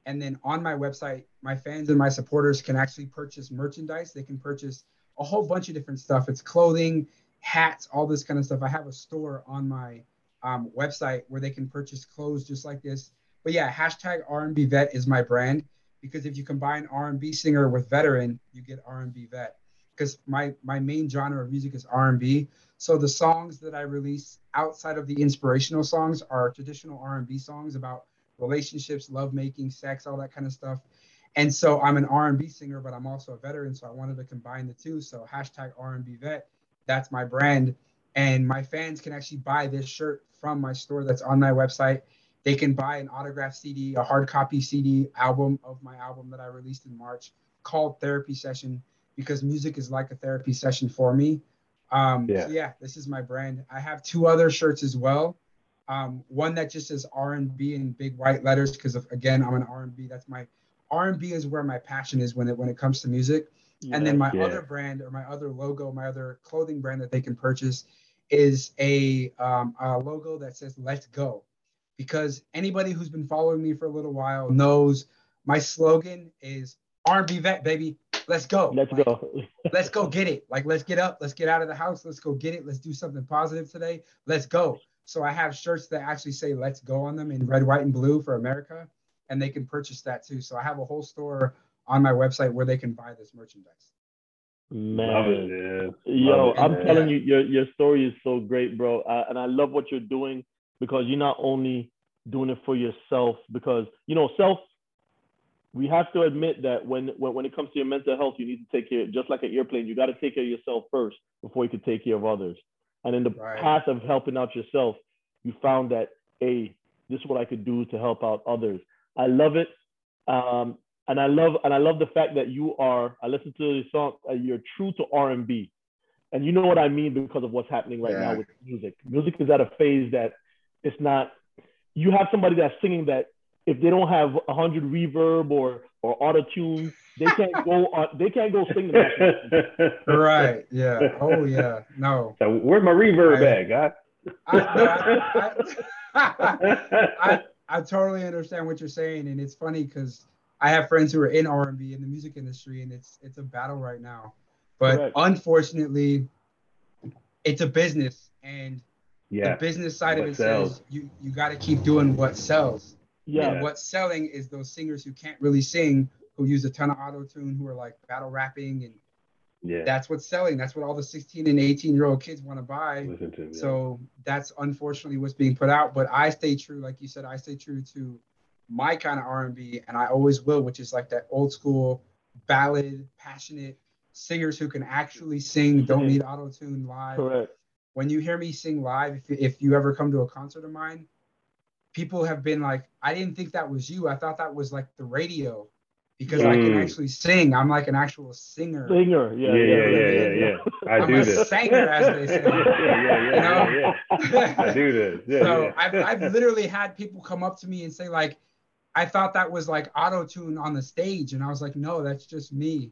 Speaker 4: And then on my website, my fans and my supporters can actually purchase merchandise. They can purchase a whole bunch of different stuff. It's clothing, hats, all this kind of stuff. I have a store on my um, website where they can purchase clothes just like this. But yeah, hashtag R&B vet is my brand because if you combine R&B singer with veteran, you get R&B vet. Because my my main genre of music is R&B. So the songs that I release outside of the inspirational songs are traditional R&B songs about relationships, lovemaking, sex, all that kind of stuff. And so I'm an R&B singer, but I'm also a veteran, so I wanted to combine the two. So hashtag R&B vet, that's my brand. And my fans can actually buy this shirt from my store that's on my website. They can buy an autographed CD, a hard copy CD album of my album that I released in March called Therapy Session because music is like a therapy session for me. Um, yeah. So yeah, this is my brand. I have two other shirts as well. Um, one that just says R&B in big white letters because again I'm an R&B. That's my R&B is where my passion is when it when it comes to music. Yeah, and then my yeah. other brand or my other logo, my other clothing brand that they can purchase is a, um, a logo that says "Let's Go," because anybody who's been following me for a little while knows my slogan is R&B vet, baby. Let's go.
Speaker 3: Let's
Speaker 4: like,
Speaker 3: go.
Speaker 4: let's go get it. Like, let's get up. Let's get out of the house. Let's go get it. Let's do something positive today. Let's go. So I have shirts that actually say "Let's go" on them in red, white, and blue for America, and they can purchase that too. So I have a whole store on my website where they can buy this merchandise.
Speaker 3: Man, yo, I'm telling you, your your story is so great, bro, uh, and I love what you're doing because you're not only doing it for yourself because you know self we have to admit that when, when when it comes to your mental health, you need to take care, just like an airplane, you got to take care of yourself first before you can take care of others. And in the right. path of helping out yourself, you found that, hey, this is what I could do to help out others. I love it. Um, and I love and I love the fact that you are. I listen to the song. Uh, you're true to R and B, and you know what I mean because of what's happening right yeah. now with music. Music is at a phase that it's not. You have somebody that's singing that if they don't have a hundred reverb or or auto tune, they can't go on. They can't go sing
Speaker 4: the Right. Yeah. Oh yeah. No.
Speaker 2: So where's my reverb I, at, guy?
Speaker 4: I, I, I, I, totally understand what you're saying, and it's funny because I have friends who are in R&B in the music industry, and it's it's a battle right now. But Correct. unfortunately, it's a business, and yeah. the business side what of it sells. says you you got to keep doing what sells. Yeah. And what's selling is those singers who can't really sing, who use a ton of auto tune, who are like battle rapping, and yeah, that's what's selling. That's what all the 16 and 18 year old kids want to buy. Listen Him, yeah. So that's unfortunately what's being put out. But I stay true, like you said, I stay true to my kind of R&B, and I always will, which is like that old school ballad, passionate singers who can actually sing, don't need auto tune live. Correct. When you hear me sing live, if, if you ever come to a concert of mine, people have been like, I didn't think that was you. I thought that was like the radio because mm. I can mm. actually sing. I'm like an actual singer.
Speaker 3: Singer,
Speaker 2: yeah, yeah, yeah, yeah, yeah. yeah. I
Speaker 4: I'm
Speaker 2: do
Speaker 4: a
Speaker 2: this.
Speaker 4: Singer, as they say. yeah, yeah,
Speaker 2: yeah, you know? yeah, I do this. Yeah,
Speaker 4: so
Speaker 2: yeah.
Speaker 4: I've, I've literally had people come up to me and say like, I thought that was like auto tune on the stage, and I was like, no, that's just me.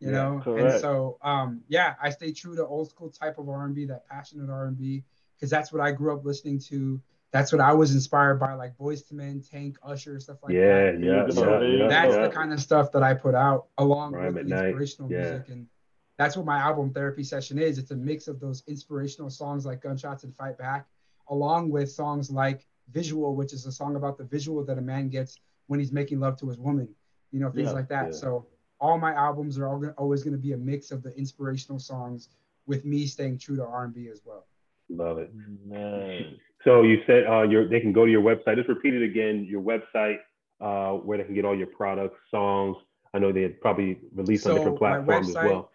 Speaker 4: You know, correct. and so um, yeah, I stay true to old school type of R&B, that passionate R&B, because that's what I grew up listening to that's what I was inspired by, like Boyz II Men, Tank, Usher, stuff like
Speaker 2: yeah,
Speaker 4: that.
Speaker 2: Yeah,
Speaker 4: so
Speaker 2: yeah,
Speaker 4: That's yeah. the kind of stuff that I put out along Rhyme with inspirational yeah. music. And that's what my album therapy session is. It's a mix of those inspirational songs like Gunshots and Fight Back, along with songs like Visual, which is a song about the visual that a man gets when he's making love to his woman, you know, things like that. So all my albums are all, always going to be a mix of the inspirational songs with me staying true to R&B as well.
Speaker 2: Love it. Mm, man. So you said uh, your, they can go to your website. Just repeat it again. Your website uh, where they can get all your products, songs. I know they had probably released so on different platforms website, as well.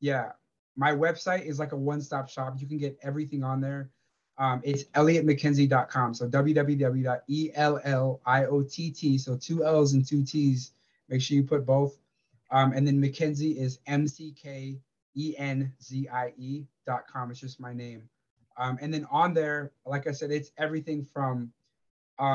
Speaker 4: Yeah, my website is like a one-stop shop. You can get everything on there. Um, it's elliottmckenzie.com. So www.elliott, so two L's and two T's. Make sure you put both. Um, and then McKenzie is M C K E N Z I E.com. It's just my name. Um, and then on there, like I said, it's everything from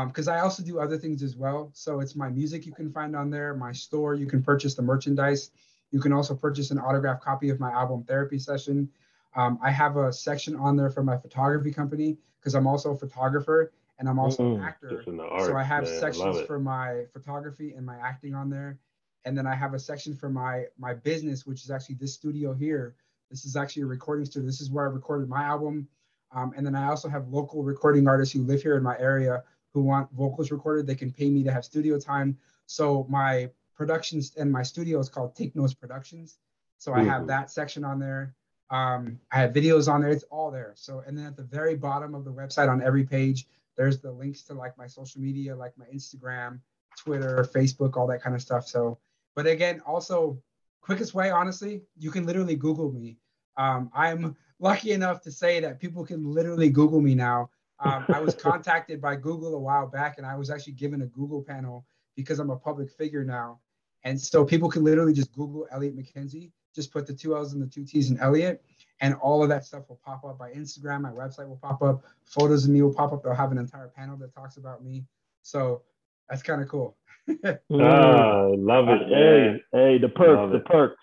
Speaker 4: because um, I also do other things as well. So it's my music you can find on there, my store, you can purchase the merchandise. You can also purchase an autographed copy of my album therapy session. Um, I have a section on there for my photography company because I'm also a photographer and I'm also mm-hmm. an actor. so I have man. sections I for my photography and my acting on there. And then I have a section for my my business, which is actually this studio here. This is actually a recording studio. This is where I recorded my album um, and then I also have local recording artists who live here in my area who want vocals recorded. They can pay me to have studio time. So my productions and my studio is called Take Notes Productions. So I have mm-hmm. that section on there. Um, I have videos on there. It's all there. So and then at the very bottom of the website on every page, there's the links to like my social media, like my Instagram, Twitter, Facebook, all that kind of stuff. So, but again, also quickest way, honestly, you can literally Google me. Um, I'm lucky enough to say that people can literally Google me now Um, I was contacted by Google a while back, and I was actually given a Google panel because I'm a public figure now. And so people can literally just Google Elliott McKenzie, just put the two L's and the two T's in Elliott, and all of that stuff will pop up by Instagram. My website will pop up, photos of me will pop up. They'll have an entire panel that talks about me. So that's kind of cool.
Speaker 2: oh, love it.
Speaker 3: Hey, hey, the perks, love the it. perks.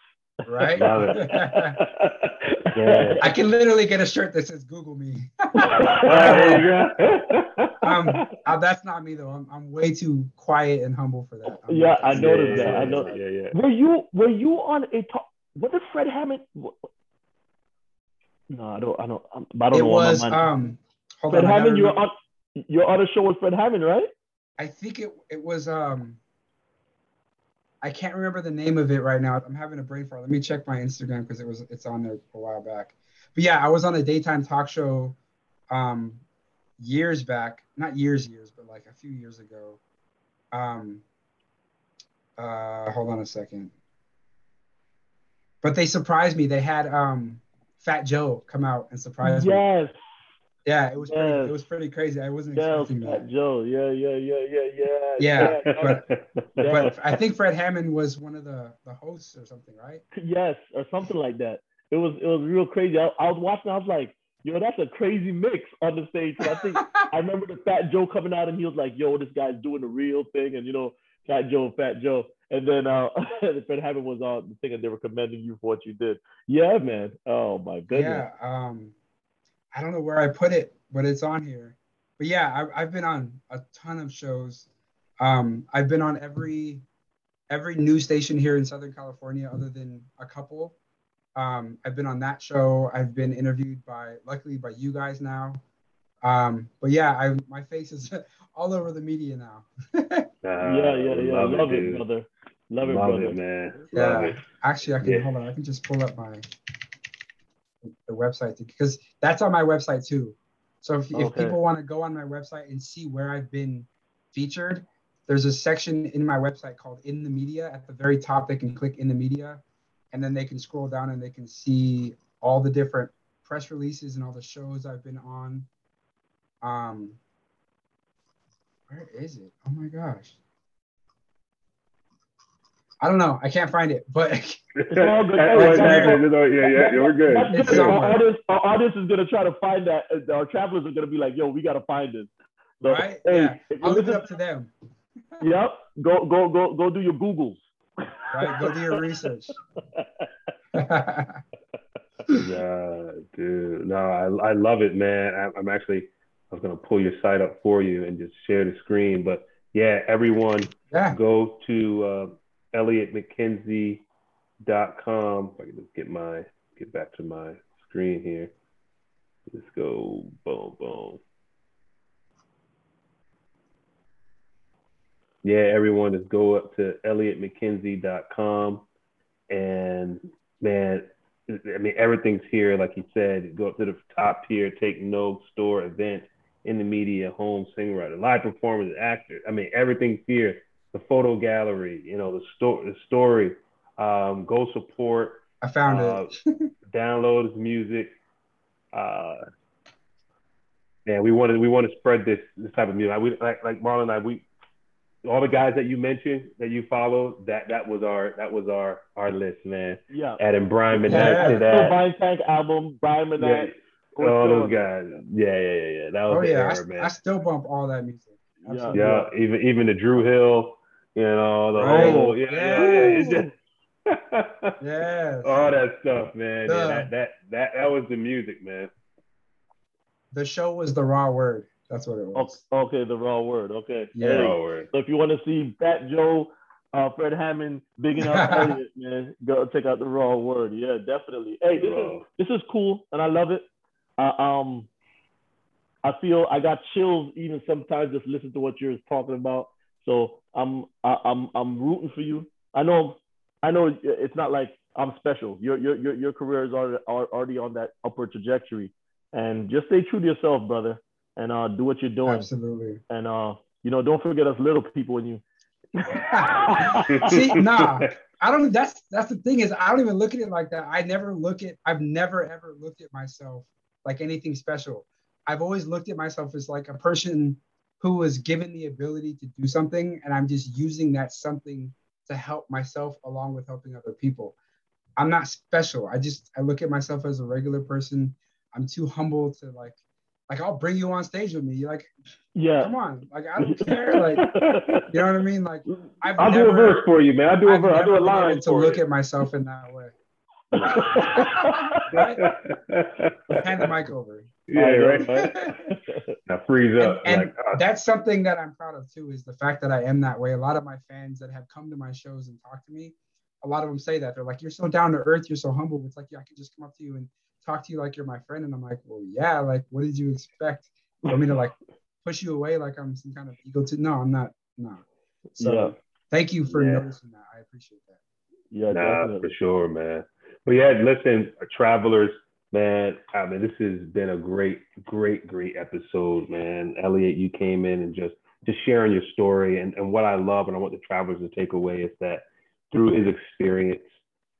Speaker 4: Right? love it. yeah. I can literally get a shirt that says Google me. um, uh, that's not me though. I'm, I'm way too quiet and humble for that.
Speaker 3: I'm yeah, I noticed yeah, that. I know. Yeah, yeah. Were you were you on a talk? What did Fred Hammond? No, I don't. I don't. I don't
Speaker 4: it
Speaker 3: know.
Speaker 4: was um.
Speaker 3: Fred on, Hammond, you're on. You're on a show with Fred Hammond, right?
Speaker 4: I think it it was um. I can't remember the name of it right now. I'm having a brain fart. Let me check my Instagram because it was it's on there a while back. But yeah, I was on a daytime talk show, um, years back. Not years, years, but like a few years ago. Um. Uh, hold on a second. But they surprised me. They had um Fat Joe come out and surprise
Speaker 3: yes. me. Yes.
Speaker 4: Yeah, it was pretty, it was pretty crazy. I wasn't expecting
Speaker 3: Fat that. Joe. Yeah, yeah, yeah, yeah,
Speaker 4: yeah. Yeah, yeah. but but I think Fred Hammond was one of the the hosts or something, right?
Speaker 3: Yes, or something like that. It was it was real crazy. I, I was watching. I was like, yo, that's a crazy mix on the stage. So I think I remember the Fat Joe coming out and he was like, yo, this guy's doing the real thing, and you know, Fat Joe, Fat Joe. And then uh, Fred Hammond was on the thing and they were commending you for what you did. Yeah, man. Oh my goodness.
Speaker 4: Yeah. Um, I don't know where I put it, but it's on here. But yeah, I, have been on a ton of shows. Um, I've been on every every news station here in Southern California, other than a couple. Um, I've been on that show. I've been interviewed by, luckily, by you guys now. Um, but yeah, I my face is all over the media now.
Speaker 3: uh, yeah, yeah, yeah. Love, love it, it brother. Love it,
Speaker 2: love
Speaker 3: brother.
Speaker 2: it, man.
Speaker 4: Yeah. Love it. Actually, I can yeah. hold on. I can just pull up my the website because that's on my website too. So if, okay. if people want to go on my website and see where I've been featured, there's a section in my website called In the Media. At the very top, they can click In the Media, and then they can scroll down and they can see all the different press releases and all the shows I've been on. Um, where is it? Oh my gosh. I don't know. I can't find it, but it's all good.
Speaker 2: yeah, yeah, yeah, we're good.
Speaker 3: Our audience, our audience is gonna try to find that. Our travelers are gonna be like, "Yo, we gotta find this."
Speaker 4: So, right? Hey, yeah. I'll leave it up to them.
Speaker 3: yep. Go, go, go, go. Do your Googles.
Speaker 4: Right. Go do your research.
Speaker 2: yeah, dude. No, I, I love it, man. I, I'm actually, I was gonna pull your site up for you and just share the screen, but yeah, everyone,
Speaker 4: yeah.
Speaker 2: go to. Uh, ElliottMcKenzie.com. If I can just get my get back to my screen here. Let's go boom boom. Yeah, everyone just go up to ElliottMcKenzie.com and man, I mean everything's here. Like he said, go up to the top tier, take notes, store, event, in the media, home, singer, writer, live performance, actor. I mean everything's here the photo gallery, you know, the story, the story. Um, go support.
Speaker 4: I found uh,
Speaker 2: it. download his music. Uh, man, we want to we want to spread this this type of music. Like, we, like like Marlon and I, we all the guys that you mentioned that you follow, that that was our that was our our list, man.
Speaker 3: Yeah.
Speaker 2: Adding Brian McKnight yeah. to that.
Speaker 3: Brian Tank album, Brian McKnight.
Speaker 2: Yeah. All those guys. Yeah, yeah, yeah, yeah. That was oh yeah, era,
Speaker 4: I, man. I still bump all that music.
Speaker 2: Absolutely. Yeah, even even the Dru Hill. You know, the right. whole yeah, yeah, yeah.
Speaker 4: yeah.
Speaker 2: All that stuff, man. The, yeah, that, that that that was the music, man.
Speaker 4: The show was the raw word. That's what it was.
Speaker 3: Okay, the raw word. Okay.
Speaker 2: Yeah. Hey, raw word.
Speaker 3: So if you want to see Fat Joe, uh, Fred Hammond bigging up Elliott, man, go check out the raw word. Yeah, definitely. Hey, this is this is cool, and I love it. Uh, um, I feel I got chills even sometimes just listen to what you're talking about. So I'm I'm I'm rooting for you. I know I know it's not like I'm special. Your your your, your career is already already on that upward trajectory, and just stay true to yourself, brother, and uh, do what you're doing.
Speaker 4: Absolutely.
Speaker 3: And uh, you know, don't forget us little people when you.
Speaker 4: See, nah, I don't. That's that's the thing is I don't even look at it like that. I never look at. I've never ever looked at myself like anything special. I've always looked at myself as like a person who was given the ability to do something, and I'm just using that something to help myself along with helping other people. I'm not special. I just I look at myself as a regular person. I'm too humble to like like I'll bring you on stage with me. You're like, yeah, come on, like I don't care, like you know what I mean? Like
Speaker 2: I've I'll never, do a verse for you, man. I'll do a verse. I'll do a line
Speaker 4: to look at myself in that way. right? Hand the mic over.
Speaker 2: Yeah, right. now freeze
Speaker 4: up. And, and like, uh, that's something that I'm proud of too, is the fact that I am that way. A lot of my fans that have come to my shows and talked to me, a lot of them say that they're like, "You're so down to earth. You're so humble." It's like, yeah, I can just come up to you and talk to you like you're my friend. And I'm like, well, yeah, like, what did you expect for me to like push you away like I'm some kind of ego to? No, I'm not. No. So yeah. thank you for yeah. noticing that. I appreciate that.
Speaker 2: Yeah, nah, definitely. for sure, man. But yeah, listen, travelers, man. I mean, this has been a great, great, great episode, man. Elliott, you came in and just just sharing your story and, and what I love and I want the travelers to take away is that through his experience,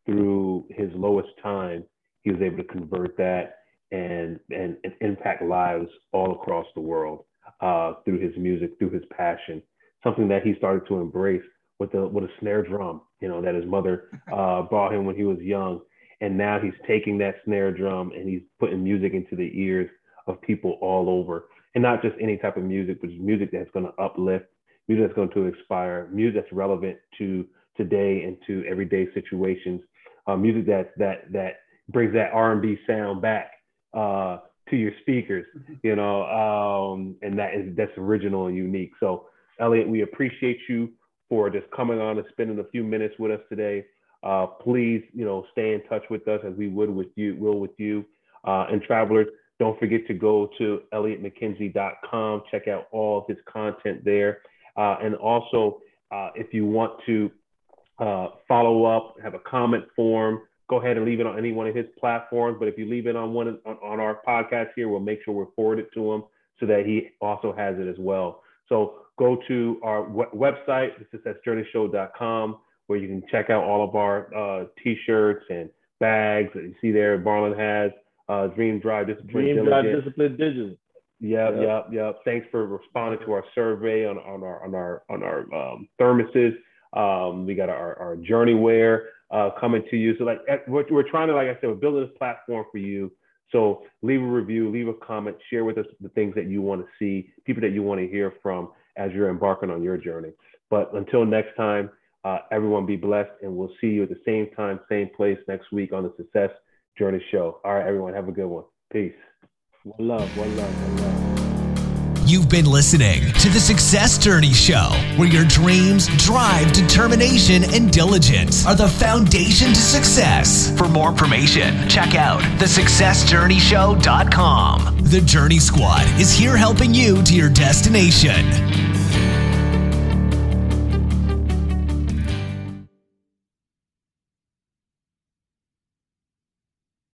Speaker 2: through his lowest time, he was able to convert that and and, and impact lives all across the world uh, through his music, through his passion. Something that he started to embrace with the with a snare drum, you know, that his mother uh, brought him when he was young, and now he's taking that snare drum and he's putting music into the ears of people all over, and not just any type of music, but music that's going to uplift, music that's going to inspire, music that's relevant to today and to everyday situations, uh, music that that that brings that R&B sound back uh, to your speakers, mm-hmm. you know, um, and that is that's original and unique. So, Elliott, we appreciate you for just coming on and spending a few minutes with us today. Uh, please, you know, stay in touch with us as we would with you, will with you. Uh, and travelers, don't forget to go to elliottmckenzie.com, check out all of his content there. Uh, and also, uh, if you want to uh, follow up, have a comment form, go ahead and leave it on any one of his platforms. But if you leave it on one on, on our podcast here, we'll make sure we forward it to him so that he also has it as well. So go to our website, successjourneyshow.com, where you can check out all of our uh, t-shirts and bags that you see there. Barlin has uh, Dream Drive Discipline
Speaker 3: Dream Drive Discipline Digital.
Speaker 2: Yep, yep, yep. Thanks for responding to our survey on, on our on our on our um, thermoses. Um, we got our, our journey wear uh, coming to you. So like we're, we're trying to, like I said, we're building this platform for you. So leave a review, leave a comment, share with us the things that you want to see, people that you want to hear from as you're embarking on your journey. But until next time, uh, everyone be blessed, and we'll see you at the same time, same place next week on the Success Journey Show. All right, everyone, have a good one. Peace.
Speaker 3: One love, one love, one love.
Speaker 1: You've been listening to the Success Journey Show, where your dreams, drive, determination, and diligence are the foundation to success. For more information, check out thesuccessjourneyshow.com. The Journey Squad is here helping you to your destination.